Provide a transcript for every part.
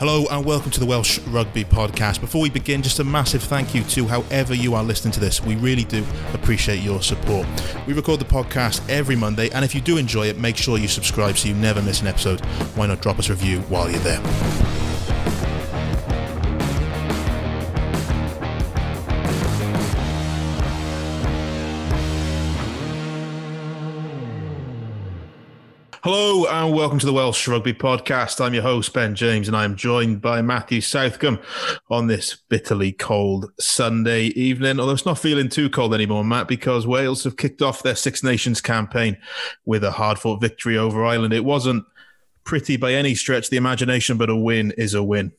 Hello and welcome to the Welsh Rugby Podcast. Before we begin, just a massive thank you to however you are listening to this. We really do appreciate your support. We record the podcast every Monday, and if you do enjoy it, make sure you subscribe so you never miss an episode. Why not drop us a review while you're there? Hello and welcome to the Welsh Rugby Podcast. I'm your host, Ben James, and I am joined by Matthew Southcombe on this bitterly cold Sunday evening. Although it's not feeling too cold anymore, Matt, because Wales have kicked off their Six Nations campaign with a hard fought victory over Ireland. It wasn't pretty by any stretch of the imagination, but a win is a win.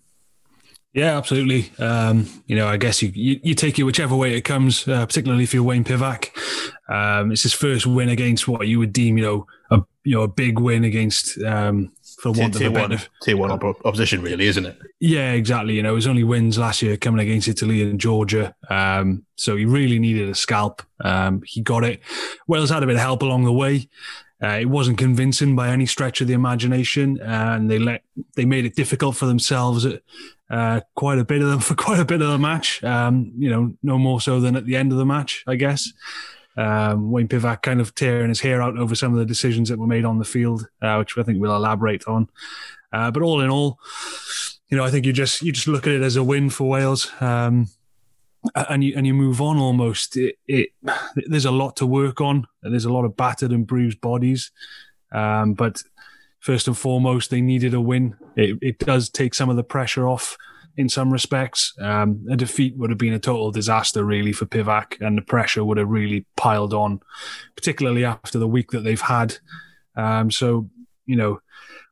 Yeah, absolutely. Um, you know, I guess you, you, you, take it whichever way it comes, uh, particularly if you're Wayne Pivac. Um, it's his first win against what you would deem, you know, a you know a big win against um, for one tier, one tier one opposition, really, isn't it? Yeah, exactly. You know, it was only wins last year coming against Italy and Georgia, um, so he really needed a scalp. Um, he got it. Wales had a bit of help along the way. Uh, it wasn't convincing by any stretch of the imagination, and they let they made it difficult for themselves at uh, quite a bit of them for quite a bit of the match. Um, you know, no more so than at the end of the match, I guess. Um, Wayne Pivac kind of tearing his hair out over some of the decisions that were made on the field, uh, which I think we'll elaborate on. Uh, but all in all, you know, I think you just you just look at it as a win for Wales. Um, and you and you move on almost. It, it, there's a lot to work on. And there's a lot of battered and bruised bodies, um, but first and foremost, they needed a win. It, it does take some of the pressure off in some respects. Um, a defeat would have been a total disaster, really, for Pivac, and the pressure would have really piled on, particularly after the week that they've had. Um, so, you know,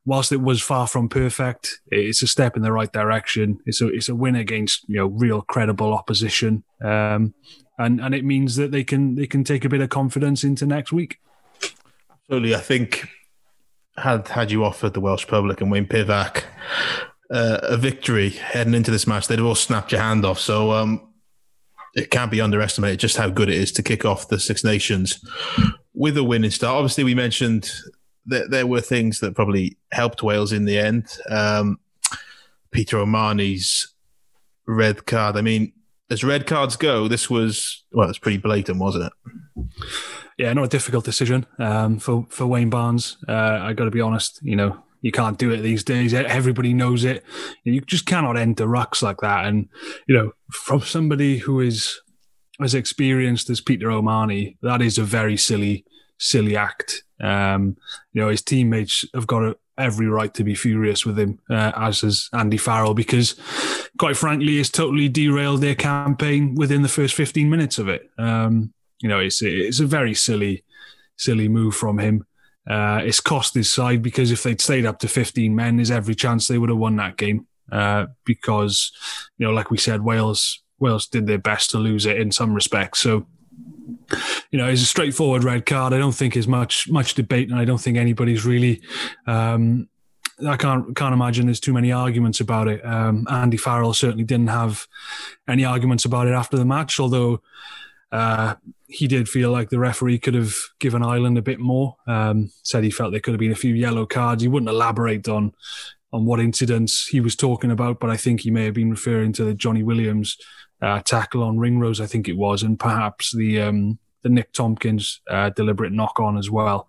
whilst it was far from perfect, it's a step in the right direction. It's a it's a win against you know real credible opposition, um, and and it means that they can they can take a bit of confidence into next week. Absolutely, I think had had you offered the Welsh public and Wayne Pivac uh, a victory heading into this match, they'd have all snapped your hand off. So um, it can't be underestimated just how good it is to kick off the Six Nations with a winning start. Obviously, we mentioned that there were things that probably helped Wales in the end. Um, Peter O'Mahony's red card. I mean, as red cards go, this was well, it's pretty blatant, wasn't it? Yeah, not a difficult decision um, for for Wayne Barnes. Uh, I got to be honest. You know, you can't do it these days. Everybody knows it. You just cannot enter rucks like that. And you know, from somebody who is as experienced as Peter O'Mahony, that is a very silly, silly act. Um, you know, his teammates have got a, every right to be furious with him, uh, as has Andy Farrell, because quite frankly, it's totally derailed their campaign within the first 15 minutes of it. Um, you know, it's it's a very silly, silly move from him. Uh, it's cost his side because if they'd stayed up to 15 men, there's every chance they would have won that game. Uh, because, you know, like we said, Wales Wales did their best to lose it in some respects. So, you know, it's a straightforward red card. I don't think there's much much debate, and I don't think anybody's really. Um, I can't can't imagine there's too many arguments about it. Um, Andy Farrell certainly didn't have any arguments about it after the match, although uh, he did feel like the referee could have given Ireland a bit more. Um, said he felt there could have been a few yellow cards. He wouldn't elaborate on on what incidents he was talking about, but I think he may have been referring to the Johnny Williams uh, tackle on Ringrose, I think it was, and perhaps the um, the Nick Tompkins uh, deliberate knock on as well,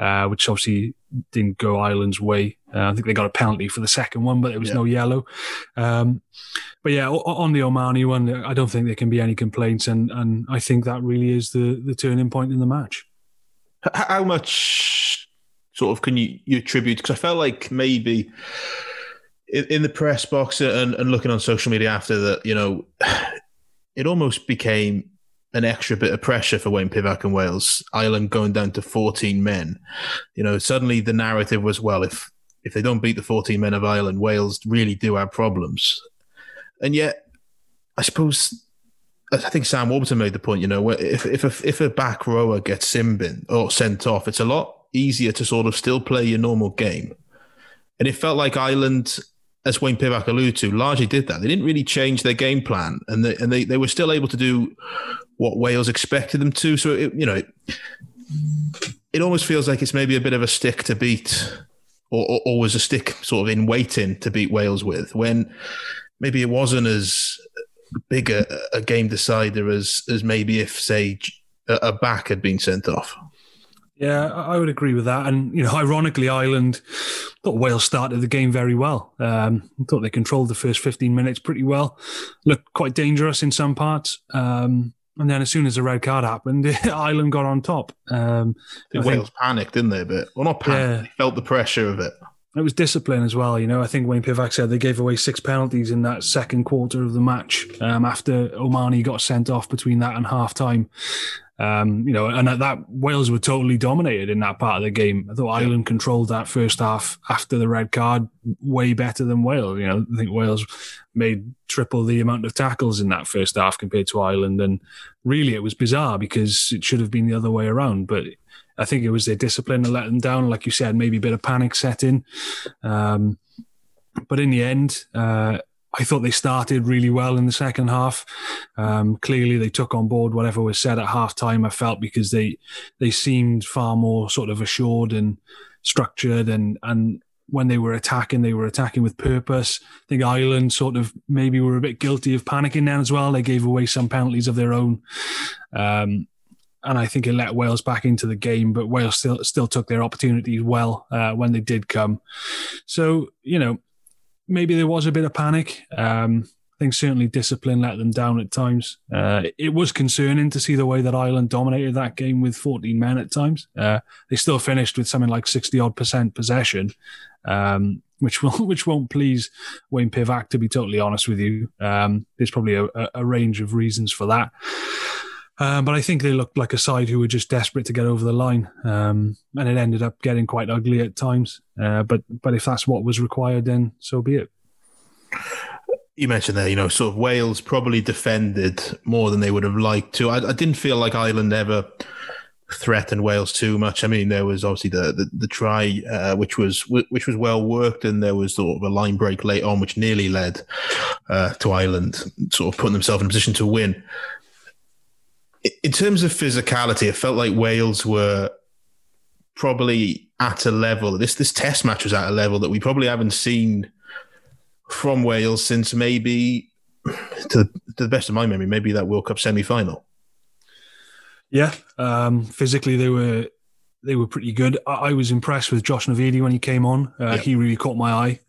uh, which obviously didn't go Ireland's way. Uh, I think they got a penalty for the second one, but it was yeah. no yellow. Um, but yeah, on the O'Mahony one, I don't think there can be any complaints, and and I think that really is the the turning point in the match. How much sort of can you, you attribute? Because I felt like maybe in, in the press box and, and looking on social media after that, you know, it almost became an extra bit of pressure for Wayne Pivac and Wales. Ireland going down to 14 men. You know, suddenly the narrative was, well, if if they don't beat the 14 men of Ireland, Wales really do have problems. And yet, I suppose I think Sam Warburton made the point. You know, if if a, if a back rower gets simbin or sent off, it's a lot easier to sort of still play your normal game. And it felt like Ireland, as Wayne Pivac alluded to, largely did that. They didn't really change their game plan, and they, and they, they were still able to do what Wales expected them to. So it, you know, it, it almost feels like it's maybe a bit of a stick to beat or, or, or was a stick sort of in waiting to beat Wales with when maybe it wasn't as big a, a game decider as as maybe if say a, a back had been sent off. Yeah, I would agree with that. And, you know, ironically, Ireland thought Wales started the game very well. Um, thought they controlled the first 15 minutes pretty well. Looked quite dangerous in some parts. Um, and then as soon as the red card happened, Ireland got on top. Um, Wales think, panicked, didn't they? A bit. well, not panicked. Yeah. Felt the pressure of it. It was discipline as well. You know, I think Wayne Pivac said they gave away six penalties in that second quarter of the match um, after O'Mahony got sent off between that and half time. Um, you know, and at that Wales were totally dominated in that part of the game. I thought Ireland controlled that first half after the red card way better than Wales. You know, I think Wales made triple the amount of tackles in that first half compared to Ireland, and really it was bizarre because it should have been the other way around. But I think it was their discipline that let them down. Like you said, maybe a bit of panic set in. Um, but in the end, uh, I thought they started really well in the second half. Um, clearly, they took on board whatever was said at half time. I felt because they they seemed far more sort of assured and structured, and and when they were attacking, they were attacking with purpose. I think Ireland sort of maybe were a bit guilty of panicking then as well. They gave away some penalties of their own. Um, and I think it let Wales back into the game, but Wales still still took their opportunities well uh, when they did come. So you know, maybe there was a bit of panic. Um, I think certainly discipline let them down at times. Uh, it was concerning to see the way that Ireland dominated that game with 14 men at times. Uh, they still finished with something like 60 odd percent possession, um, which will which won't please Wayne Pivac. To be totally honest with you, um, there's probably a, a, range of reasons for that. Um, but I think they looked like a side who were just desperate to get over the line, um, and it ended up getting quite ugly at times. Uh, but but if that's what was required, then so be it. You mentioned there, you know, sort of Wales probably defended more than they would have liked to. I, I didn't feel like Ireland ever threatened Wales too much. I mean, there was obviously the the, the try, uh, which was which was well worked, and there was sort of a line break late on, which nearly led uh, to Ireland sort of putting themselves in a position to win in terms of physicality, it felt like Wales were probably at a level. This this test match was at a level that we probably haven't seen from Wales since maybe, to, to the best of my memory, maybe that World Cup semi final. Yeah, um, physically they were they were pretty good. I, I, was impressed with Josh Navidi when he came on. Uh, yeah. He really caught my eye.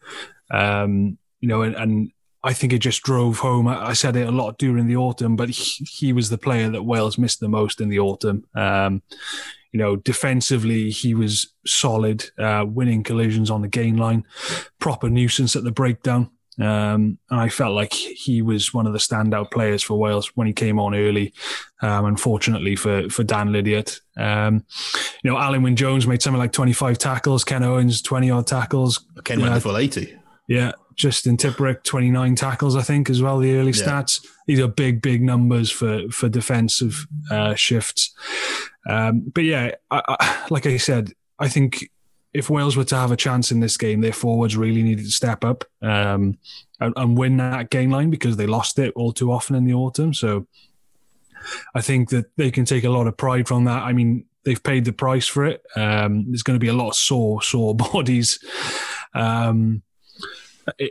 Um, you know, and, and I think it just drove home. I said it a lot during the autumn, but he, he was the player that Wales missed the most in the autumn. Um, you know, defensively, he was solid, uh, winning collisions on the gain line, proper nuisance at the breakdown. Um, and I felt like he was one of the standout players for Wales when he came on early. Um, unfortunately for for Dan Lydiate, um, you know, Alun Wyn Jones made something like 25 tackles, Ken Owens 20 odd tackles. Ken went the full 80. Yeah, Justin Tipuric, 29 tackles, I think, as well, the early yeah. stats. These are big, big numbers for, for defensive uh, shifts. Um, but yeah, I, I, like I said, I think if Wales were to have a chance in this game, their forwards really needed to step up um, and, and, win that gain line because they lost it all too often in the autumn. So I think that they can take a lot of pride from that. I mean, they've paid the price for it. Um, there's going to be a lot of sore, sore bodies. Um,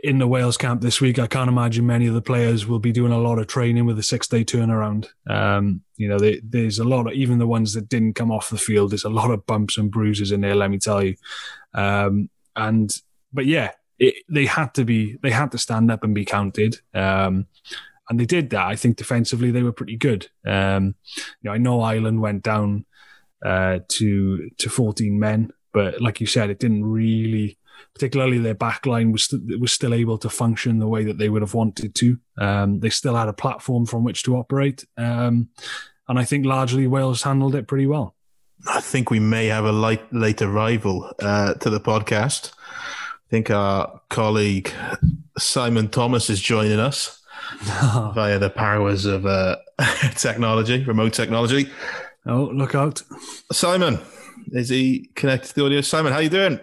in the Wales camp this week, I can't imagine many of the players will be doing a lot of training with a six day turnaround. Um, you know, they, there's a lot of, even the ones that didn't come off the field, there's a lot of bumps and bruises in there, let me tell you. Um, and, but yeah, it, they had to be, they had to stand up and be counted. Um, and they did that. I think defensively they were pretty good. Um, you know, I know Ireland went down uh, to to 14 men, but like you said, it didn't really particularly their backline was st- was still able to function the way that they would have wanted to. Um, they still had a platform from which to operate, um, and I think largely Wales handled it pretty well. I think we may have a light, late arrival uh, to the podcast. I think our colleague Simon Thomas is joining us via the powers of uh, technology, remote technology. Oh, look out, Simon! Is he connected to the audio? Simon, how you doing?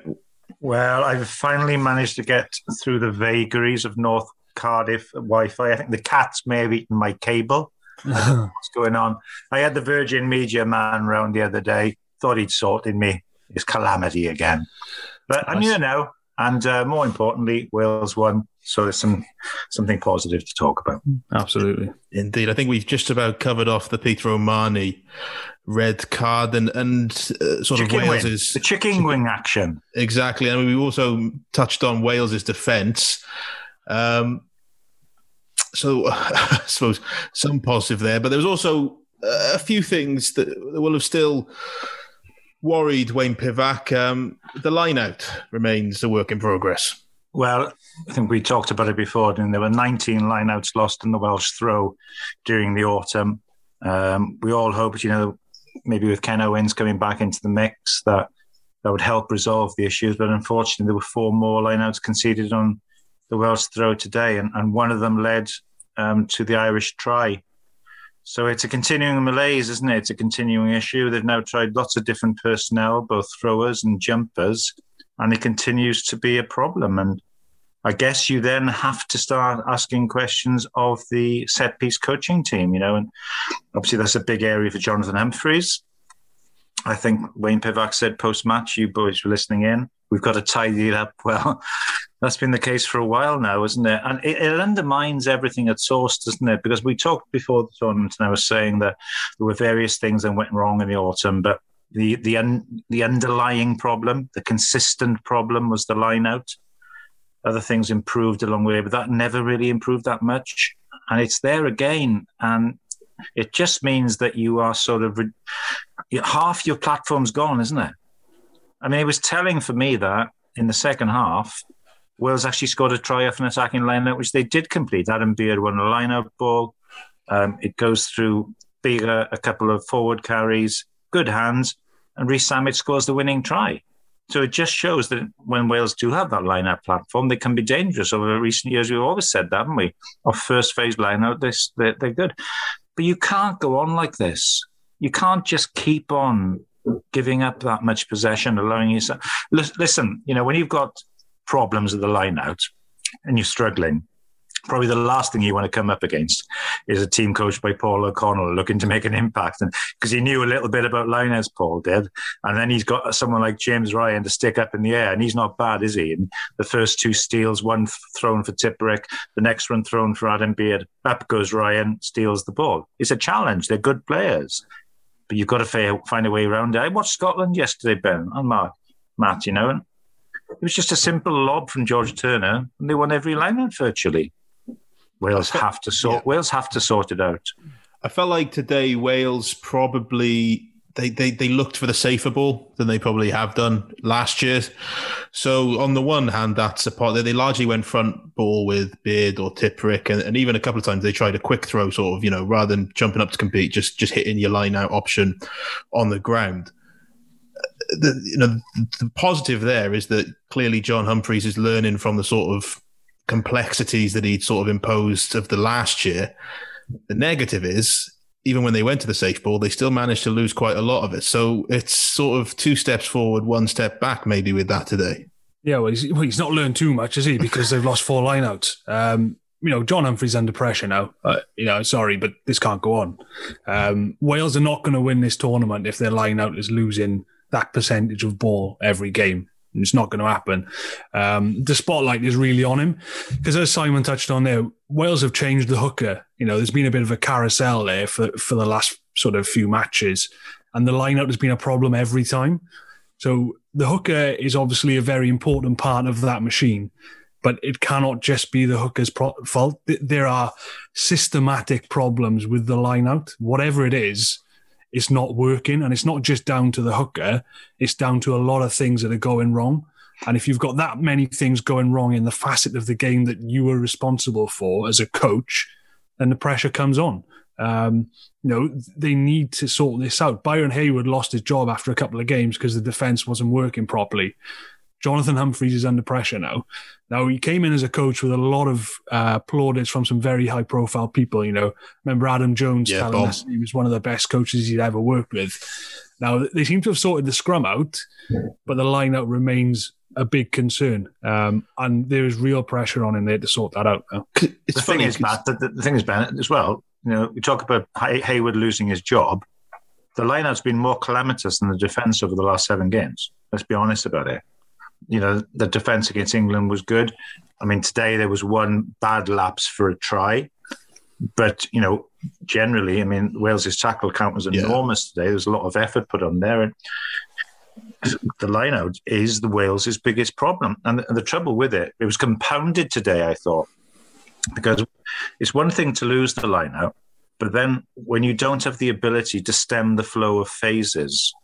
Well, I've finally managed to get through the vagaries of North Cardiff Wi-Fi. I think the cats may have eaten my cable. what's going on? I had the Virgin Media man round the other day. Thought he'd sorted me. It's calamity again. But I'm here now, and uh, more importantly, Wales won, so there's some something positive to talk about. Absolutely, indeed. I think we've just about covered off the Peter O'Mahony red card and and uh, sort chicken of Wales's the chicken wing action. Exactly, and we also touched on Wales's defence. Um, so I suppose some positive there, but there was also a few things that will have still worried Wayne Pivac. Um, the line out remains a work in progress. Well, I think we talked about it before, and there were 19 lineouts lost in the Welsh throw during the autumn. Um, we all hoped, you know, maybe with Ken Owens coming back into the mix, that that would help resolve the issues. But unfortunately, there were four more lineouts conceded on the Welsh throw today, and, and one of them led um, to the Irish try. So it's a continuing malaise, isn't it? It's a continuing issue. They've now tried lots of different personnel, both throwers and jumpers, and it continues to be a problem. And I guess you then have to start asking questions of the set piece coaching team, you know, and obviously that's a big area for Jonathan Humphreys. I think Wayne Pivac said post match, you boys were listening in. We've got to tidy it up. Well, that's been the case for a while now, isn't it? And it, it, undermines everything at source, doesn't it? Because we talked before the tournament, and I was saying that there were various things that went wrong in the autumn, but the the un, the underlying problem, the consistent problem, was the line out. Other things improved along the way, but that never really improved that much. And it's there again, and it just means that you are sort of half your platform's gone, isn't it? I mean, it was telling for me that in the second half, Wales actually scored a try off an attacking lineout, which they did complete. Adam Beard won a lineout ball. Um, it goes through Biggar, a couple of forward carries, good hands, and Rees Zammit scores the winning try. So it just shows that when Wales do have that line-out platform, they can be dangerous. Over recent years, we've always said that, haven't we? Our first phase line-out, they're, they're good. But you can't go on like this. You can't just keep on giving up that much possession, allowing yourself. Listen, you know, when you've got problems with the line-out and you're struggling, probably the last thing you want to come up against is a team coached by Paul O'Connell looking to make an impact. And because he knew a little bit about lineouts, Paul did. And then he's got someone like James Ryan to stick up in the air. And he's not bad, is he? And the first two steals, one thrown for Tipuric, the next one thrown for Adam Beard. Up goes Ryan, steals the ball. It's a challenge. They're good players. But you've got to find a way around it. I watched Scotland yesterday, Ben, and Mark, Matt, you know, and it was just a simple lob from George Turner, and they won every lineout virtually. Wales have to sort. Yeah. Wales have to sort it out. I felt like today Wales probably they, they they looked for the safer ball than they probably have done last year. So on the one hand, that's a part that they largely went front ball with Beard or Tipuric, and, and, even a couple of times they tried a quick throw, sort of you know rather than jumping up to compete, just just hitting your line out option on the ground. Uh, the, you know the positive there is that clearly John Humphreys is learning from the sort of complexities that he'd sort of imposed of the last year. The negative is, even when they went to the safe ball, they still managed to lose quite a lot of it. So it's sort of two steps forward, one step back, maybe with that today. Yeah, well, he's, well, he's not learned too much, has he? Because they've lost four lineouts. Um, you know, John Humphrey's under pressure now. Uh, you know, sorry, but this can't go on. Um, Wales are not going to win this tournament if their lineout is losing that percentage of ball every game. It's not going to happen. Um, the spotlight is really on him because, as Simon touched on there, Wales have changed the hooker. You know, there's been a bit of a carousel there for for the last sort of few matches, and the lineup has been a problem every time. So the hooker is obviously a very important part of that machine, but it cannot just be the hooker's pro- fault. There are systematic problems with the lineout, whatever it is it's not working. And it's not just down to the hooker, it's down to a lot of things that are going wrong. And if you've got that many things going wrong in the facet of the game that you are responsible for as a coach, then the pressure comes on. Um, you know, they need to sort this out. Byron Hayward lost his job after a couple of games because the defense wasn't working properly. Jonathan Humphreys is under pressure now. Now he came in as a coach with a lot of uh, plaudits from some very high profile people. You know, remember Adam Jones yeah, telling Bob. us he was one of the best coaches he'd ever worked with. Now they seem to have sorted the scrum out, but the lineout remains a big concern, um, and there is real pressure on him there to sort that out. Now. It's the funny, thing is, Matt. The, the, thing is, Ben, as well. You know, we talk about Hay- Hayward losing his job. The lineout's been more calamitous than the defence over the last seven games. Let's be honest about it you know, the defence against England was good. I mean, today there was one bad lapse for a try, but you know, generally, I mean, Wales's tackle count was enormous yeah. today. There's a lot of effort put on there, and the lineout is the Wales's biggest problem. And the, and the trouble with it, it was compounded today. I thought because it's one thing to lose the lineout, but then when you don't have the ability to stem the flow of phases,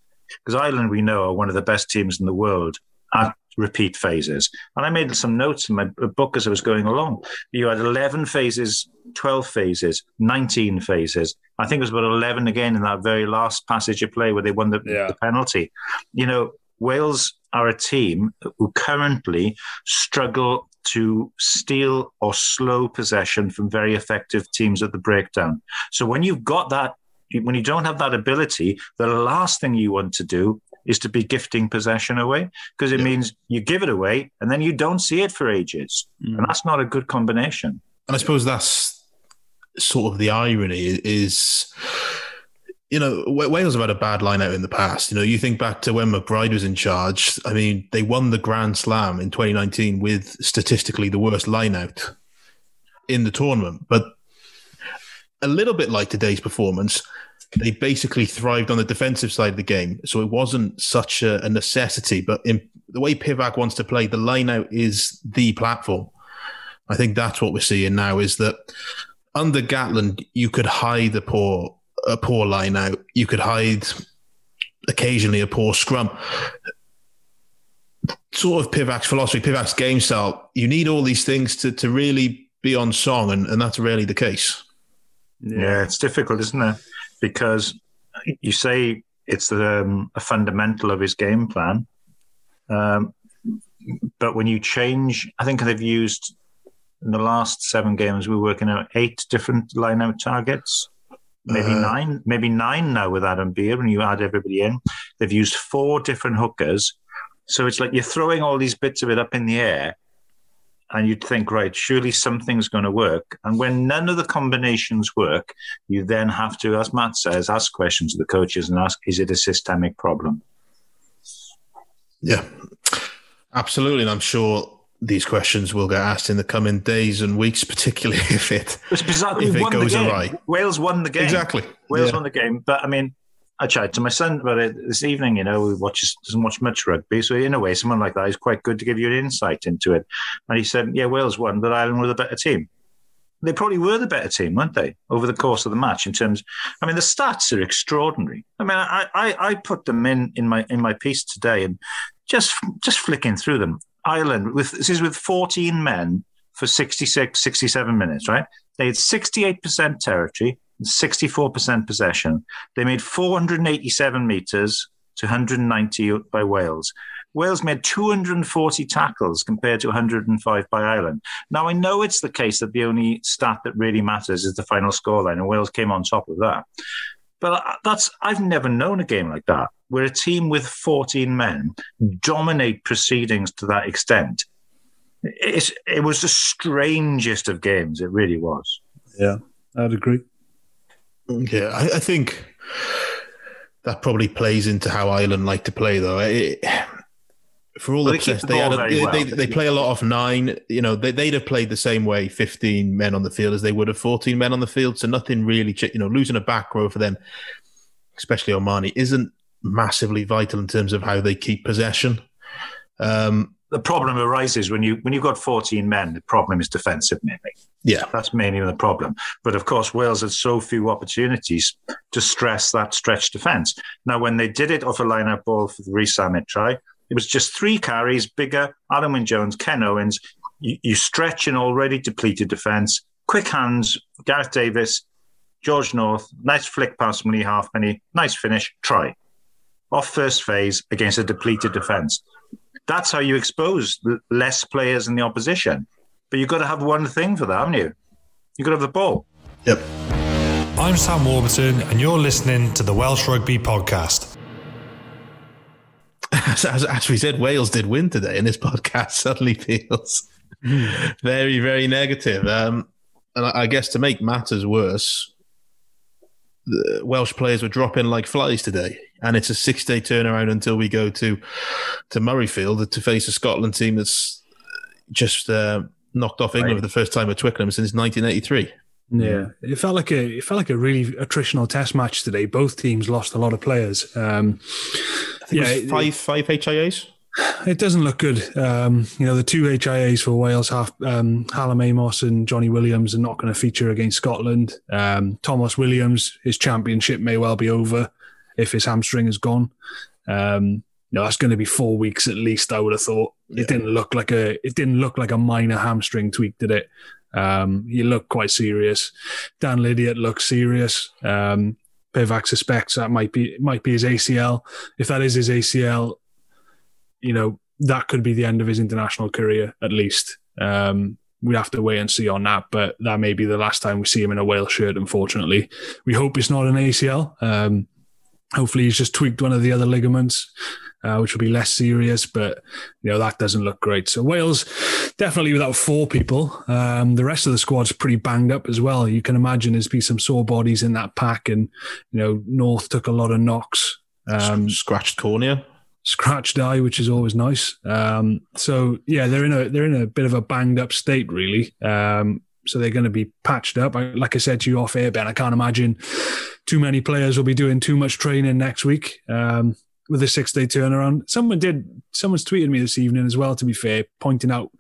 because Ireland we know are one of the best teams in the world at repeat phases. And I made some notes in my book as I was going along. You had 11 phases, 12 phases, 19 phases. I think it was about 11 again in that very last passage of play where they won the, yeah. the penalty. You know, Wales are a team who currently struggle to steal or slow possession from very effective teams at the breakdown. So when you've got that when you don't have that ability, the last thing you want to do is to be gifting possession away because it yeah. means you give it away and then you don't see it for ages. Mm. And that's not a good combination. And I suppose that's sort of the irony is, you know, Wales have had a bad line out in the past. You know, you think back to when McBride was in charge. I mean, they won the Grand Slam in 2019 with statistically the worst line out in the tournament. But a little bit like today's performance, they basically thrived on the defensive side of the game. So it wasn't such a, a necessity. But in the way Pivac wants to play, the line out is the platform. I think that's what we're seeing now is that under Gatland, you could hide a poor a poor line out. You could hide occasionally a poor scrum. Sort of Pivac's philosophy, Pivac's game style. You need all these things to to really be on song, and, and that's rarely the case. Yeah, it's difficult, isn't it? Because you say it's the, um, a fundamental of his game plan. Um, but when you change, I think they've used in the last seven games, we're working out eight different line out targets, maybe uh, nine, maybe nine now with Adam Beard, when you add everybody in. They've used four different hookers. So it's like you're throwing all these bits of it up in the air and you'd think, right, surely something's going to work. And when none of the combinations work, you then have to, as Matt says, ask questions to the coaches and ask, is it a systemic problem? Yeah, absolutely. And I'm sure these questions will get asked in the coming days and weeks, particularly if it, if it goes awry. Wales won the game. Exactly. Wales yeah. won the game. But I mean, I chatted to my son about it this evening. You know, he watches doesn't watch much rugby, so in a way, someone like that is quite good to give you an insight into it. And he said, "Yeah, Wales won, but Ireland were the better team." They probably were the better team, weren't they, over the course of the match? In terms, I mean, the stats are extraordinary. I mean, I I, I put them in in my in my piece today, and just just flicking through them. Ireland with this is with 14 men for 66, 67 minutes, right? They had 68% territory, 64% possession. They made 487 metres to 190 by Wales. Wales made 240 tackles compared to 105 by Ireland. Now, I know it's the case that the only stat that really matters is the final scoreline, and Wales came on top of that. But that's I've never known a game like that, where a team with 14 men dominate proceedings to that extent. It's, it was the strangest of games. It really was. Yeah, I'd agree. Yeah, I, I, think that probably plays into how Ireland like to play, though. It, for all the success, they, they, well. they, they, play a lot of nine. You know, they, would have played the same way 15 men on the field as they would have 14 men on the field. So nothing really, you know, losing a back row for them, especially O'Mahony, isn't massively vital in terms of how they keep possession. Um, the problem arises when you when you've got 14 men. The problem is defensive mainly. Yeah, that's mainly the problem. But of course, Wales had so few opportunities to stress that stretch defence. Now, when they did it off a line-out ball for the Rees try, it was just three carries, Biggar. Wyn Jones, Ken Owens. You, you stretch an already depleted defence. Quick hands, Gareth Davies, George North. Nice flick past Leigh Halfpenny. Nice finish. Try off first phase against a depleted defence that's how you expose less players in the opposition. But you've got to have one thing for that, haven't you? You've got to have the ball. Yep. I'm Sam Warburton, and you're listening to the Welsh Rugby Podcast. As, as, as we said, Wales did win today, and this podcast suddenly feels very, very negative. Um, and I guess to make matters worse, the Welsh players were dropping like flies today. And it's a six day turnaround until we go to to Murrayfield to face a Scotland team that's just uh, knocked off England Right. for the first time at Twickenham since 1983. Yeah, it felt like a it felt like a really attritional test match today. Both teams lost a lot of players. Um, Yeah, it- five five HIAs. it doesn't look good. Um, you know, the two HIAs for Wales, half um, Hallam Amos and Johnny Williams, are not going to feature against Scotland. Um, Tomos Williams, his championship may well be over if his hamstring is gone. Um, you know, that's going to be four weeks at least. I would have thought. Yeah. It didn't look like a it didn't look like a minor hamstring tweak, did it? Um, he looked quite serious. Dan Lydiate looked serious. Um, Pivac suspects that might be might be his ACL. If that is his ACL, you know that could be the end of his international career at least. Um, we have to wait and see on that, but that may be the last time we see him in a Wales shirt. Unfortunately, we hope it's not an ACL. Um, hopefully, he's just tweaked one of the other ligaments, uh, which will be less serious. But you know that doesn't look great. So Wales definitely without four people. Um, the rest of the squad's pretty banged up as well. You can imagine there's been some sore bodies in that pack, and you know North took a lot of knocks. Um, scratched cornea. scratched eye, which is always nice. Um, so yeah, they're in a they're in a bit of a banged up state, really. Um, so they're going to be patched up. I, like I said to you off air, Ben, I can't imagine too many players will be doing too much training next week um, with a six day turnaround. Someone did. Someone's tweeted me this evening as well. To be fair, pointing out,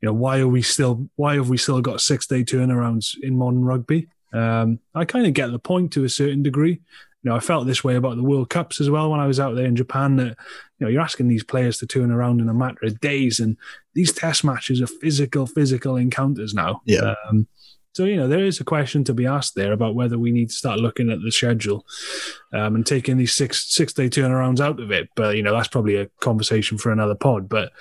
you know, why are we still why have we still got six day turnarounds in modern rugby? Um, I kind of get the point to a certain degree. You know, I felt this way about the World Cups as well when I was out there in Japan. That you know, you're asking these players to turn around in a matter of days, and these test matches are physical, physical encounters now. Yeah. Um, so you know, there is a question to be asked there about whether we need to start looking at the schedule um, and taking these six six day turnarounds out of it. But you know, that's probably a conversation for another pod. But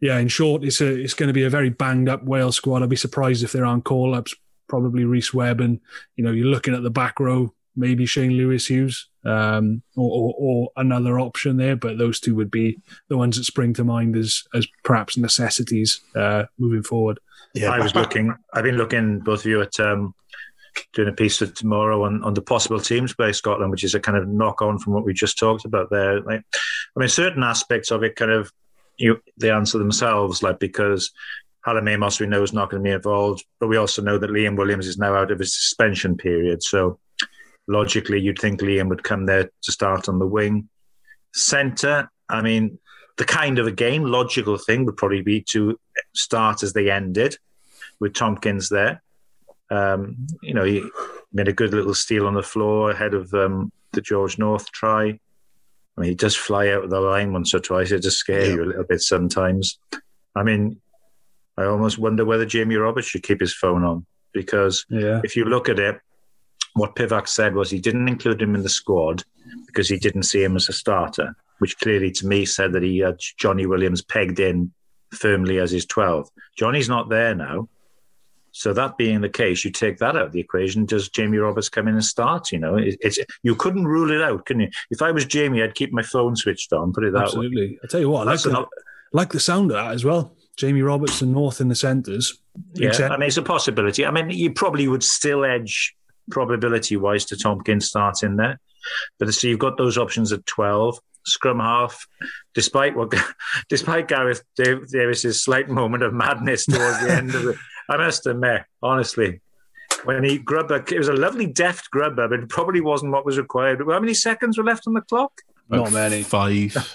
yeah, in short, it's a it's going to be a very banged up Wales squad. I'd be surprised if there aren't call ups. Probably Rhys Webb, and you know, you're looking at the back row maybe Shane Lewis Hughes um, or, or, or another option there, but those two would be the ones that spring to mind as as perhaps necessities uh, moving forward. Yeah, I was looking. I've been looking both of you at um, doing a piece for tomorrow on, on the possible teams by Scotland, which is a kind of knock on from what we just talked about there. Like, I mean, certain aspects of it kind of you they answer themselves, like because Hallam Amos we know is not going to be involved, but we also know that Liam Williams is now out of his suspension period, so logically you'd think Liam would come there to start on the wing. Centre, I mean, the kind of again logical thing would probably be to start as they ended with Tompkins there. Um, you know, he made a good little steal on the floor ahead of um, the George North try. I mean, he does fly out of the line once or twice. It does scare Yeah. you a little bit sometimes. I mean, I almost wonder whether Jamie Roberts should keep his phone on because Yeah, if you look at it, what Pivac said was he didn't include him in the squad because he didn't see him as a starter, which clearly to me said that he had Johnny Williams pegged in firmly as his 12. Johnny's not there now. So that being the case, you take that out of the equation. Does Jamie Roberts come in and start? You know, it, it's you couldn't rule it out, can you? If I was Jamie, I'd keep my phone switched on. Put it that way. absolutely. I tell you what, I like the, an- like the sound of that as well. Jamie Roberts and North in the centres. Yeah, I mean, it's a possibility. I mean, you probably would still edge probability wise to Tompkins starting there. But so you've got those options at 12. Scrum half, despite what, despite Gareth Dav- Davies's slight moment of madness towards the end of it, I must admit, honestly, when he grubbed, it was a lovely deft grubber, but it probably wasn't what was required. How many seconds were left on the clock? Not many. Five.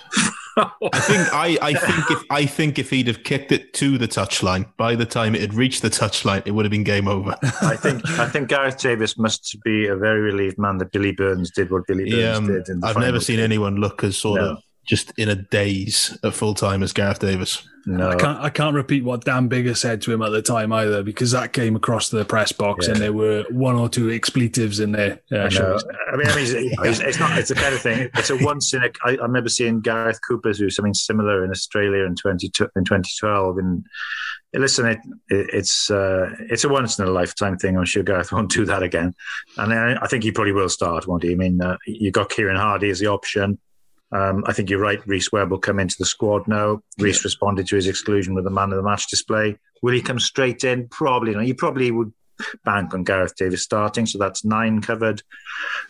I think I, I think if I think if he'd have kicked it to the touchline, by the time it had reached the touchline, it would have been game over. I think I think Gareth Davies must be a very relieved man that Billy Burns did what Billy Burns Yeah, um, did. In the I've never final. seen anyone look as sort No. of just in a daze at full time as Gareth Davies. No, I can't I can't repeat what Dan Biggar said to him at the time either because that came across the press box Yeah. and there were one or two expletives in there. Uh, I know. I mean, I mean it's, it's, it's not. It's the kind of thing. It's a once in a. I, I remember seeing Gareth Cooper do something similar in Australia in twenty in twenty twelve. And listen, it, it it's uh, it's a once in a lifetime thing. I'm sure Gareth won't do that again. And I, I think he probably will start, won't he? I mean, uh, you got Kieran Hardy as the option. Um, I think you're right. Rhys Webb will come into the squad now. Rhys responded to his exclusion with a man of the match display. Will he come straight in? Probably not. You probably would bank on Gareth Davies starting, so that's nine covered.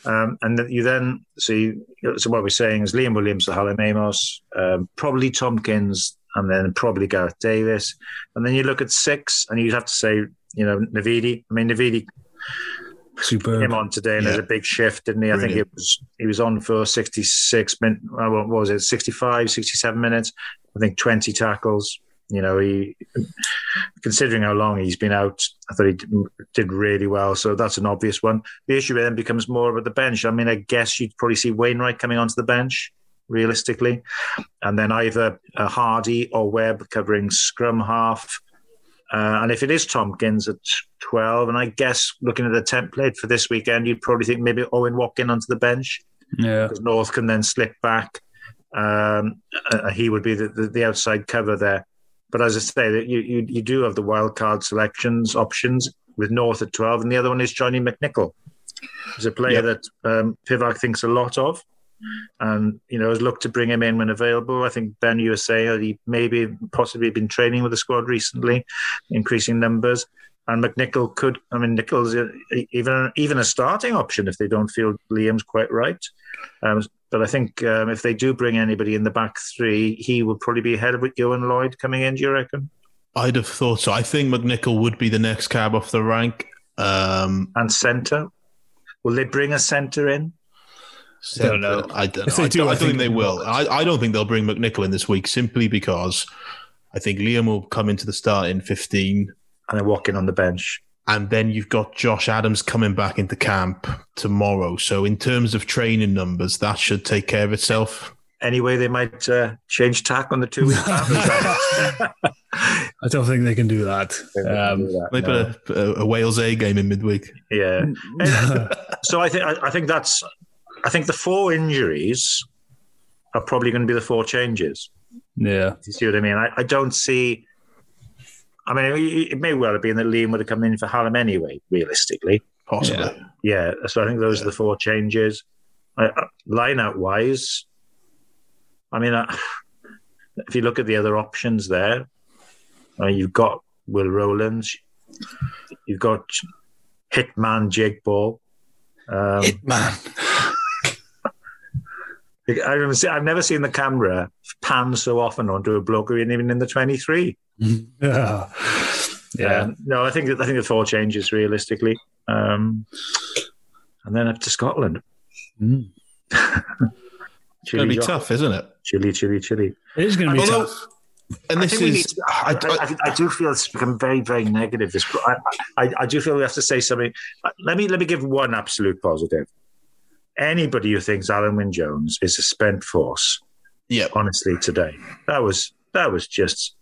Um, and you then see, so what we're saying is Liam Williams, the Hallam Amos, um, probably Tompkins, and then probably Gareth Davies. And then you look at six, and you'd have to say, you know, Navidi. I mean, Navidi Superb. came on today, and Yeah. there's a big shift, didn't he? I think Brilliant. it was he was on for 66 minutes. What was it? 65, 67 minutes. I think 20 tackles. You know, he considering how long he's been out, I thought he did- did really well. So that's an obvious one. The issue then becomes more about the bench. I mean, I guess you'd probably see Wainwright coming onto the bench realistically, and then either uh, Hardy or Webb covering scrum half. Uh, and if it is Tompkins at 12, and I guess looking at the template for this weekend, you'd probably think maybe Owen Watkin onto the bench Yeah. because North can then slip back. Um, uh, he would be the, the, the outside cover there. But as I say, that you, you you do have the wild card selections options with North at 12, and the other one is Johnny McNicholl. He's a player Yep. that um, Pivac thinks a lot of. And you know, has looked to bring him in when available. I think Ben, USA he maybe possibly been training with the squad recently, increasing numbers. And McNicholl could, I mean, Nichols even even a starting option if they don't feel Liam's quite right. Um, but I think um, if they do bring anybody in the back three, he would probably be ahead of Ewan Lloyd coming in. Do you reckon? I'd have thought so. I think McNicholl would be the next cab off the rank. Um, And centre, will they bring a centre in? I don't know. I don't If they I, do, don't, I I think think they they will. will. I, I don't think they'll bring McNicholl in this week simply because I think Liam will come into the start in 15. And then Watkin on the bench. And then you've got Josh Adams coming back into camp tomorrow. So, in terms of training numbers, that should take care of itself. Anyway, they might uh, change tack on the two week. I don't think they can do that. Um, They put a, a, a Wales A game in midweek. yeah. so I think I, I think that's I think the four injuries are probably going to be the four changes. yeah. You see what I mean? I, I don't see. I mean, it, it may well have been that Liam would have come in for Hallam anyway, realistically. Possibly. Yeah, so I think those are the four changes. I, I, line out wise, I mean, uh, if you look at the other options there, uh, you've got Will Rowlands, you've got Hitman Jake Ball. Um, Man. I remember, see- I've never seen the camera pan so often onto a bloke who isn't even in the 23. Yeah. Yeah. Um, no, I think I think the four changes realistically, um, and then up to Scotland. Mm. It's going to be tough, isn't it? Chilly, chilly, chilly. It is going to be Although- tough. And I this think is. to- I, I, I, I do feel it's become very, very negative. This, I, I, I do feel we have to say something. Let me let me give one absolute positive. Anybody who thinks Alun Wyn Jones is a spent force, yeah. honestly, today that was that was just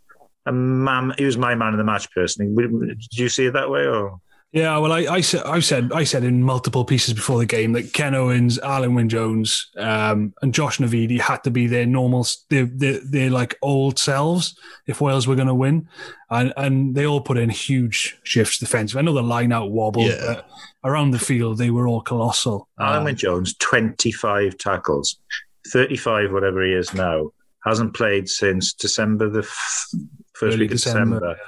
a man. He was my man of the match personally. Did you see it that way, or Yeah, well, I, I said I said I said in multiple pieces before the game that Ken Owens, Alun Wyn Jones, um, and Josh Navidi had to be their normal, their, their, their like old selves if Wales were going to win, and and they all put in huge shifts defensive. I know the line out wobbled, Yeah. but around the field they were all colossal. Alun Um, Wyn Jones, twenty five tackles, thirty five, whatever he is now, hasn't played since December the f- first Early week of December, December.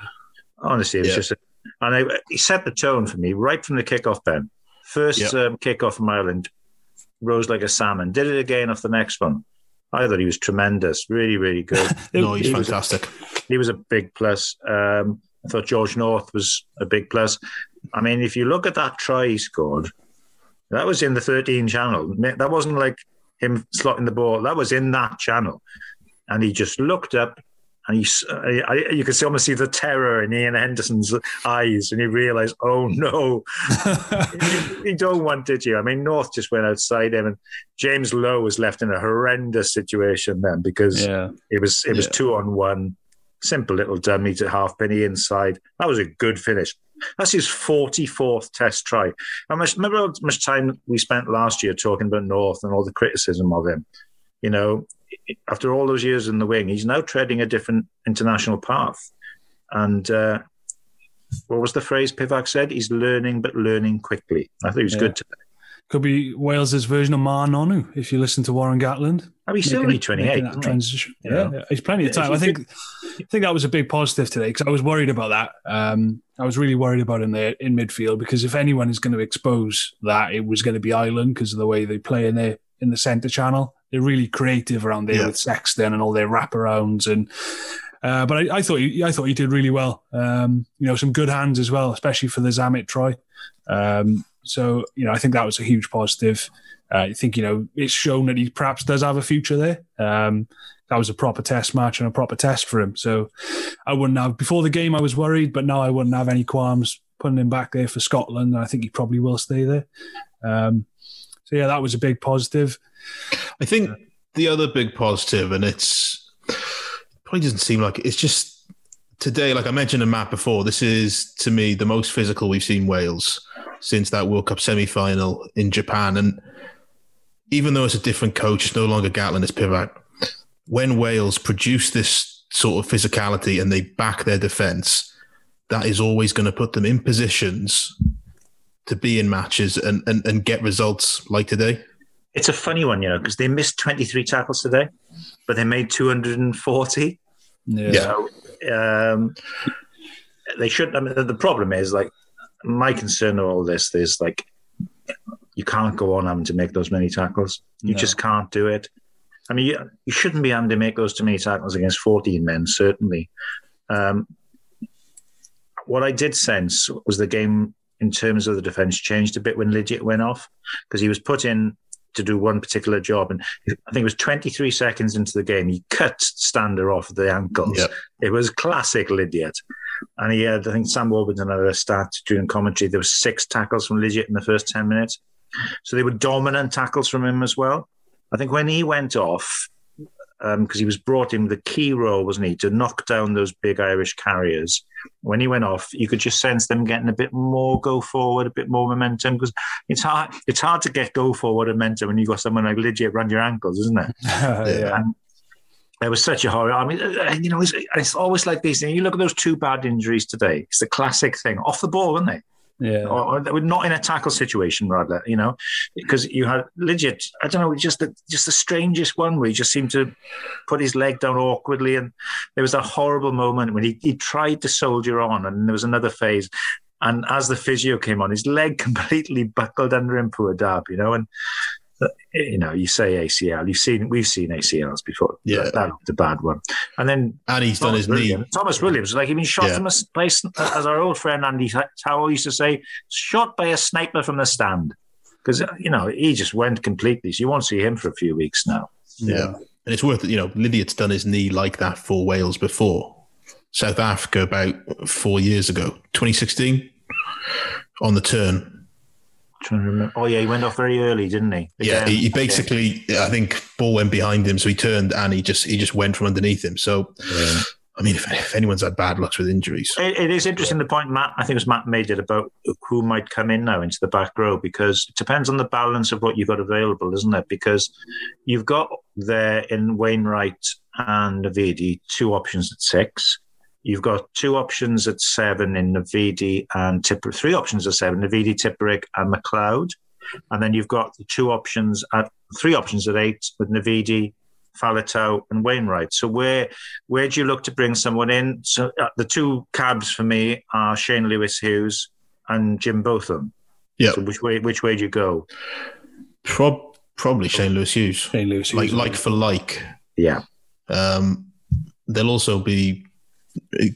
Honestly, it was Yeah. just, a, and I, he set the tone for me right from the kickoff. Ben, first Yeah. um, kickoff from Ireland, rose like a salmon. Did it again off the next one. I thought he was tremendous, really, really good. No, he's he was- fantastic. he was a big plus. Um, I thought George North was a big plus. I mean, if you look at that try he scored, that was in the 13 channel. That wasn't like him slotting the ball. That was in that channel. And he just looked up and he, I, I- you could see, almost see the terror in Iain Henderson's eyes. And he realized, oh no, you, don't want it, you. I mean, North just went outside him and James Lowe was left in a horrendous situation then because yeah, it was it was Yeah. two on one, simple little dummy to Halfpenny inside. That was a good finish. That's his forty fourth Test try. I much? Remember how much time we spent last year talking about North and all the criticism of him. You know, after all those years in the wing, he's now treading a different international path. And uh, what was the phrase Pivac said? He's learning, but learning quickly. I think he was Yeah. good today. Could be Wales's version of Ma'a Nonu if you listen to Warren Gatland. Oh, he's still only 28. making that isn't he? transition. Yeah, know? yeah, he's plenty of time. I think I think that was a big positive today because I was worried about that. Um, I was really worried about him there in midfield because if anyone is going to expose that, it was going to be Ireland because of the way they play in the in the centre channel. They're really creative around there Yeah. with Sexton and all their wraparounds and. Uh, but I, I thought he, I thought he did really well. Um, you know, some good hands as well, especially for the Zammit try. Um, so you know, I think that was a huge positive. Uh, I think you know it's shown that he perhaps does have a future there. Um, that was a proper test match and a proper test for him. So I wouldn't have before the game. I was worried, but now I wouldn't have any qualms putting him back there for Scotland. And I think he probably will stay there. Um, so yeah, that was a big positive. I think the other big positive, and it's probably doesn't seem like it, it's just today, like I mentioned to Matt before, this is to me the most physical we've seen Wales since that World Cup semi final in Japan. And even though it's a different coach, it's no longer Gatland, it's Pivac. When Wales produce this sort of physicality and they back their defence, that is always going to put them in positions to be in matches and, and, and get results like today. It's a funny one, you know, because they missed 23 tackles today, but they made 240. Yeah. Yeah. So um, they should. I mean, the problem is like my concern of all this is like you can't go on having to make those many tackles. You No. just can't do it. I mean, you, you shouldn't be having to make those too many tackles against 14 men, certainly. Um, what I did sense was the game in terms of the defence changed a bit when Lydiate went off because he was put in to do one particular job. And I think it was 23 seconds into the game, he cut Stander off the ankles. Yep. It was classic Lydiate. And he had, I think Sam Warburton had a stat during commentary. There was six tackles from Lydiate in the first 10 minutes. So they were dominant tackles from him as well. I think when he went off, um, because he was brought in with a key role, wasn't he, to knock down those big Irish carriers. When he went off, you could just sense them getting a bit more go forward, a bit more momentum. Because it's hard, it's hard to get go forward momentum when you've got someone like Lydiate around your ankles, isn't it? yeah. And it was such a horror. I mean, uh, you know, it's, it's always like these things. You look at those two bad injuries today. It's the classic thing off the ball, isn't it? Yeah. Or, or not in a tackle situation, rather. You know, because you had Lydiate. I don't know, just the just the strangest one where he just seemed to put his leg down awkwardly, and there was a horrible moment when he, he tried to soldier on, and there was another phase. And as the physio came on, his leg completely buckled under him, poor Dan, you know. And you know, you say ACL. You've seen we've seen ACLs before. Yeah. that, a bad one. And then And he's done Tomos his knee. Tomos Williams, like he'd been shot Yeah. from a place, uh, as our old friend Andy Tower used to say, shot by a sniper from the stand. Because uh, you know he just went completely. So you won't see him for a few weeks now. Yeah. And it's worth it. You know, Lydiate's done his knee like that for Wales before. South Africa about four years ago, 2016, on the turn. Trying to remember. Oh yeah, he went off very early, didn't he? Yeah, Again. he, he basically, I think, ball went behind him, so he turned and he just he just went from underneath him. So, Yeah. I mean, if, if anyone's had bad lucks with injuries, It, it is interesting the point Matt, I think it was Matt made it about who might come in now into the back row because it depends on the balance of what you've got available, isn't it? Because you've got there in Wainwright and Navidi two options at six. You've got two options at seven in Navidi and Tipper, three options at seven, Navidi, Tipuric, and Macleod. And then you've got the two options at three options at eight with Navidi, Faletau, and Wainwright. So where where do you look to bring someone in? So uh, the two cabs for me are Shane Lewis Hughes and Jim Botham. Yeah. So which way which way do you go? prob- probably Shane Lewis Hughes, Shane Lewis. like Hughes. like for like. Yeah. Um, they'll also be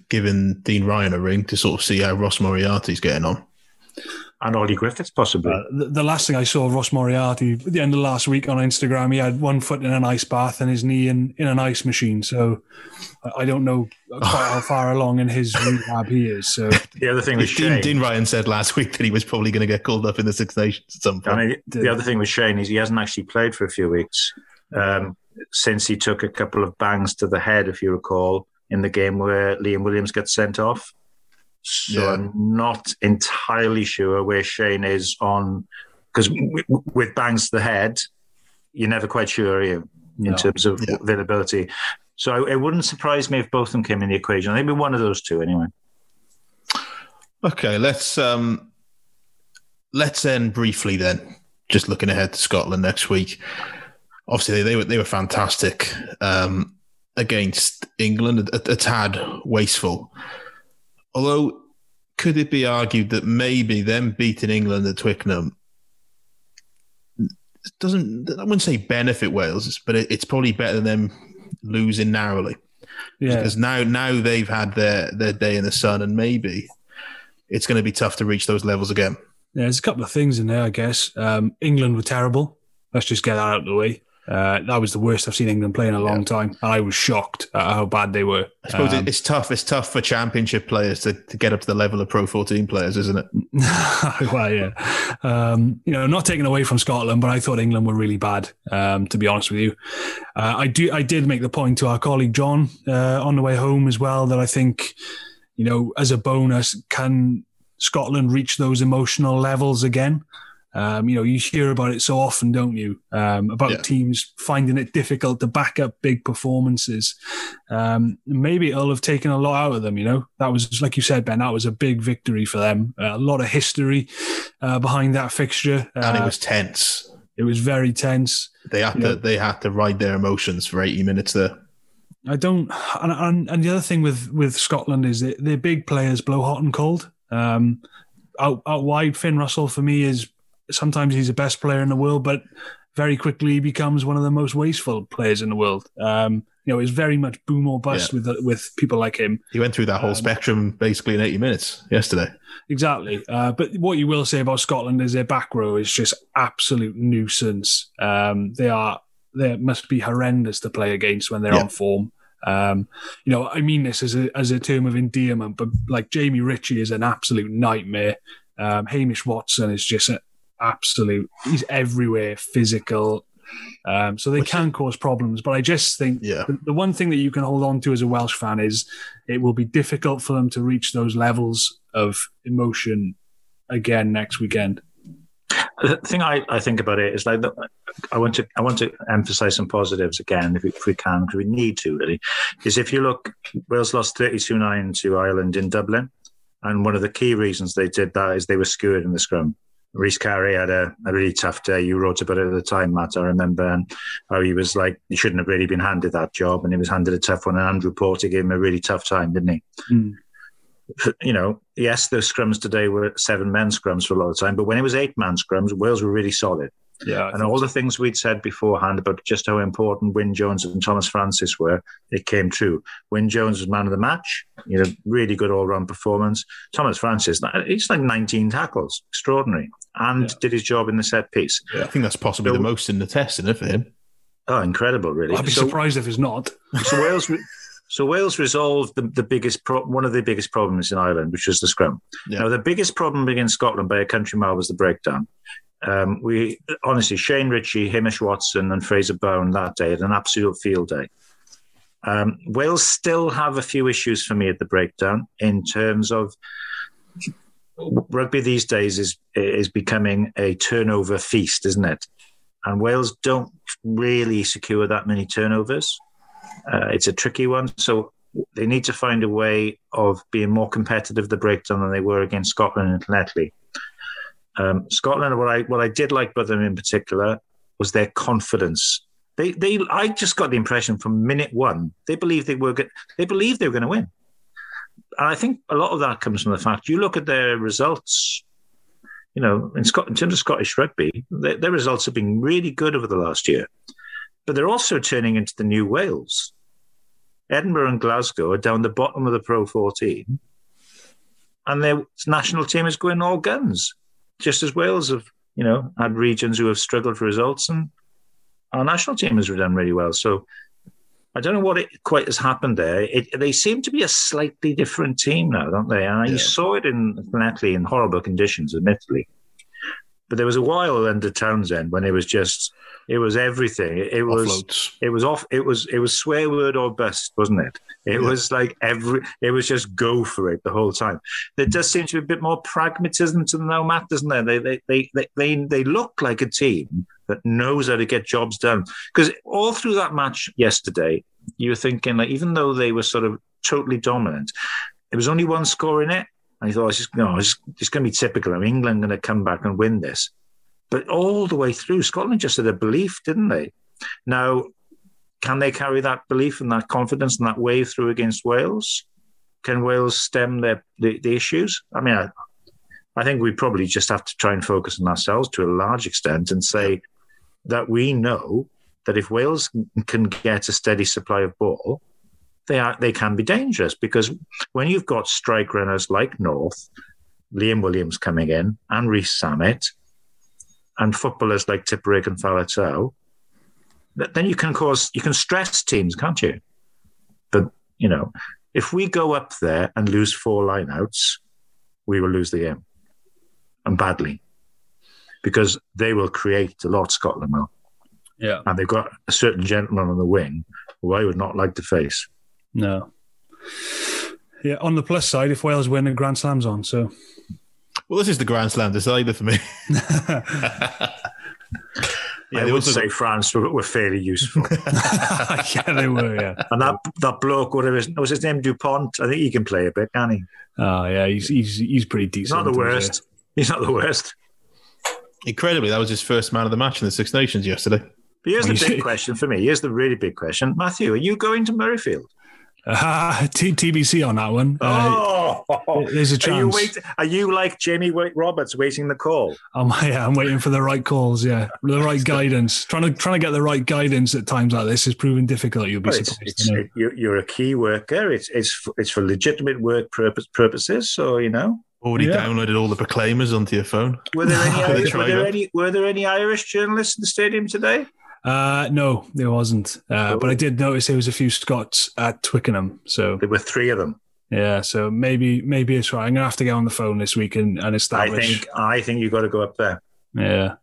giving Dean Ryan a ring to sort of see how Ross Moriarty's getting on. And Ollie Griffiths possibly. Uh, the, the last thing I saw Ross Moriarty at the end of last week on Instagram, he had one foot in an ice bath and his knee in, in an ice machine. So I- I don't know quite how far along in his rehab he is. So the other thing with Dean, Shane. Dean Ryan said last week that he was probably going to get called up in the Six Nations at some I point. mean, the other thing with Shane is he hasn't actually played for a few weeks um, since he took a couple of bangs to the head, if you recall, in the game where Liam Williams gets sent off. So Yeah. I'm not entirely sure where Shane is on because with bangs to the head, you're never quite sure are you, in No. terms of Yeah. availability. So it wouldn't surprise me if both of them came in the equation. They'd be one of those two anyway. Okay, let's um, let's end briefly then just looking ahead to Scotland next week. Obviously, they, they were they were fantastic um, against England. A, a tad wasteful, although could it be argued that maybe them beating England at Twickenham doesn't I wouldn't say benefit Wales, but it, it's probably better than them losing narrowly. Yeah. Because now now they've had their their day in the sun, and maybe it's going to be tough to reach those levels again. Yeah, there's a couple of things in there, I guess. Um, England were terrible. Let's just get that out of the way. Uh, that was the worst I've seen England play in a long time, and I was shocked at how bad they were. I suppose Um, it's tough. It's tough for championship players to, to get up to the level of Pro 14 players, isn't it? well, yeah. Um, you know, not taken away from Scotland, but I thought England were really bad. Um, to be honest with you, uh, I do. I did make the point to our colleague John uh, on the way home as well that I think, you know, as a bonus, can Scotland reach those emotional levels again? Um, you know, you hear about it so often, don't you? Um, about Yeah. teams finding it difficult to back up big performances. Um, maybe it'll have taken a lot out of them. You know, that was like you said, Ben. That was a big victory for them. Uh, a lot of history uh, behind that fixture. Uh, And it was tense. it was very tense. They had to they had to ride their emotions for 80 minutes there. I don't, and, and, and the other thing with with Scotland is that their big players blow hot and cold. Um, out, out wide, Finn Russell for me is sometimes he's the best player in the world, but very quickly he becomes one of the most wasteful players in the world. Um, you know, it's very much boom or bust with with people like him. He went through that whole Um, spectrum basically in 80 minutes yesterday. Exactly. Uh, but what you will say about Scotland is their back row is just absolute nuisance. Um, they are they must be horrendous to play against when they're Yeah. on form. Um, you know, I mean this as a as a term of endearment, but like Jamie Ritchie is an absolute nightmare. Um, Hamish Watson is just an absolute. He's everywhere, physical. Um, so they Which can cause problems, but I just think Yeah. the, the one thing that you can hold on to as a Welsh fan is it will be difficult for them to reach those levels of emotion again next weekend. The thing I, I think about it is like the, I want to I want to emphasize some positives again if we, if we can because we need to really is if you look Wales lost 32-9 to Ireland in Dublin and one of the key reasons they did that is they were skewered in the scrum. Rhys Carré had a, a really tough day. You wrote about it at the time, Matt. I remember and how he was like he shouldn't have really been handed that job and he was handed a tough one and Andrew Porter gave him a really tough time, didn't he? Mm. you know, yes, the scrums today were seven men scrums for a lot of time, but when it was eight man scrums, Wales were really solid. Yeah, And all the things we'd said beforehand about just how important Wyn Jones and Tomas Francis were, it came true. Wyn Jones was man of the match, you know, really good all round performance. Tomas Francis, he's like 19 tackles, extraordinary, and Yeah. did his job in the set piece. I think that's possibly So- the most in the test, isn't it, for him? Oh, incredible, really. I'd be So- surprised if it's not. so Wales, so Wales resolved the, the biggest pro- one of the biggest problems in Ireland, which was the scrum. Yeah. Now, the biggest problem against Scotland by a country mile was the breakdown. Um, we honestly, Shane Ritchie, Hamish Watson, and Fraser Brown that day had an absolute field day. Um, Wales still have a few issues for me at the breakdown in terms of rugby these days is is becoming a turnover feast, isn't it? And Wales don't really secure that many turnovers. Uh, it's a tricky one. So they need to find a way of being more competitive the breakdown than they were against Scotland and Llanelli. Um, Scotland, what I what I did like about them in particular was their confidence. They they I just got the impression from minute one they believed they were go- they believed they were going to win. And I think a lot of that comes from the fact you look at their results. You know, in, Scot- in terms of Scottish rugby, their, their results have been really good over the last year but they're also turning into the new Wales. Edinburgh and Glasgow are down the bottom of the Pro 14, and their national team is going all guns, just as Wales have, you know, had regions who have struggled for results, and our national team has done really well. So I don't know what it quite has happened there. It, they seem to be a slightly different team now, don't they? And Yeah. you saw it in Llanelli in horrible conditions, admittedly. But there was a while under Townsend when it was just, it was everything. It, it was, Offloads. it was off. It was, it was swear word or bust, wasn't it? It Yeah. was like every, it was just go for it the whole time. There does seem to be a bit more pragmatism to the now, Matt, doesn't there? They, they, they, they, they, they look like a team that knows how to get jobs done. Because all through that match yesterday, you were thinking like, even though they were sort of totally dominant, it was only one score in it. And you thought, oh, it's just, no, it's, it's going to be typical. Mean, England going to come back and win this. But all the way through, Scotland just had a belief, didn't they? Now, can they carry that belief and that confidence and that wave through against Wales? Can Wales stem their the, the issues? I mean, I, I think we probably just have to try and focus on ourselves to a large extent and say that we know that if Wales can get a steady supply of ball, they are they can be dangerous because when you've got strike runners like North, Liam Williams coming in, and Rees Zammit, and footballers like Tipuric and Faletau, then you can cause you can stress teams, can't you? But you know, if we go up there and lose four lineouts, we will lose the game, and badly, because they will create a lot. Scotland will. Yeah. And they've got a certain gentleman on the wing who I would not like to face. No. Yeah. On the plus side, if Wales win, the Grand Slam's on. So. Well, this is the Grand Slam decider for me. Yeah, I would say France were, were, fairly useful. yeah, they were. Yeah, and that that bloke, whatever his, was his name, Dupont. I think he can play a bit, can he? Oh yeah, he's he's he's pretty decent. He's not the worst. He's not the worst. Incredibly, that was his first man of the match in the Six Nations yesterday. But here's the big question for me. Here's the really big question, Matthew. Are you going to Murrayfield? Uh, T- TBC on that one. Uh, oh, there's a chance. Are you, wait, are you like Jamie Roberts waiting the call? I'm, yeah, I'm waiting for the right calls. Yeah, the right guidance. Trying to trying to get the right guidance at times like this is proving difficult. You'll be well, surprised. It's, it's, you're, you're, a key worker. It's it's for, it's for legitimate work purpose, purposes. So you know. Already yeah. downloaded all the proclaimers onto your phone. Were there any Irish, were there any were there any Irish journalists in the stadium today? Uh, no, there wasn't. Uh, but I did notice there was a few Scots at Twickenham. So there were three of them. Yeah, so maybe maybe it's right. I'm gonna have to get on the phone this week and, and establish. I think I think you've got to go up there. Yeah,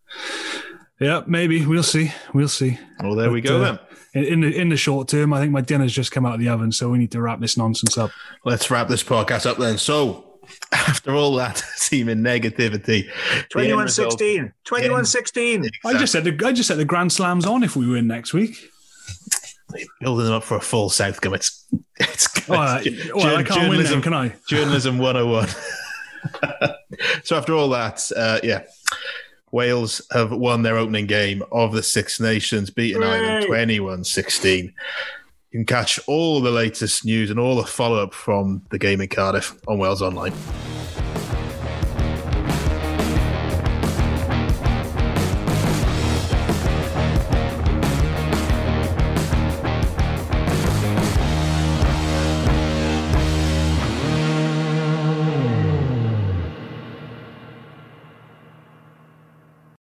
yeah, maybe we'll see. We'll see. Well, there but, we go uh, then. In, in the in the short term, I think my dinner's just come out of the oven, so we need to wrap this nonsense up. Let's wrap this podcast up then. So after all that seeming negativity. 21 16. 21 16. I just said the I just said the Grand Slam's on if we win next week. Building them up for a full Southcombe. It's it's, it's well, well, I can't win them, can I? Journalism 101. so after all that, uh, yeah. Wales have won their opening game of the Six Nations, beating Ireland 21 16. You can catch all the latest news and all the follow up from the game in Cardiff on Wales Online.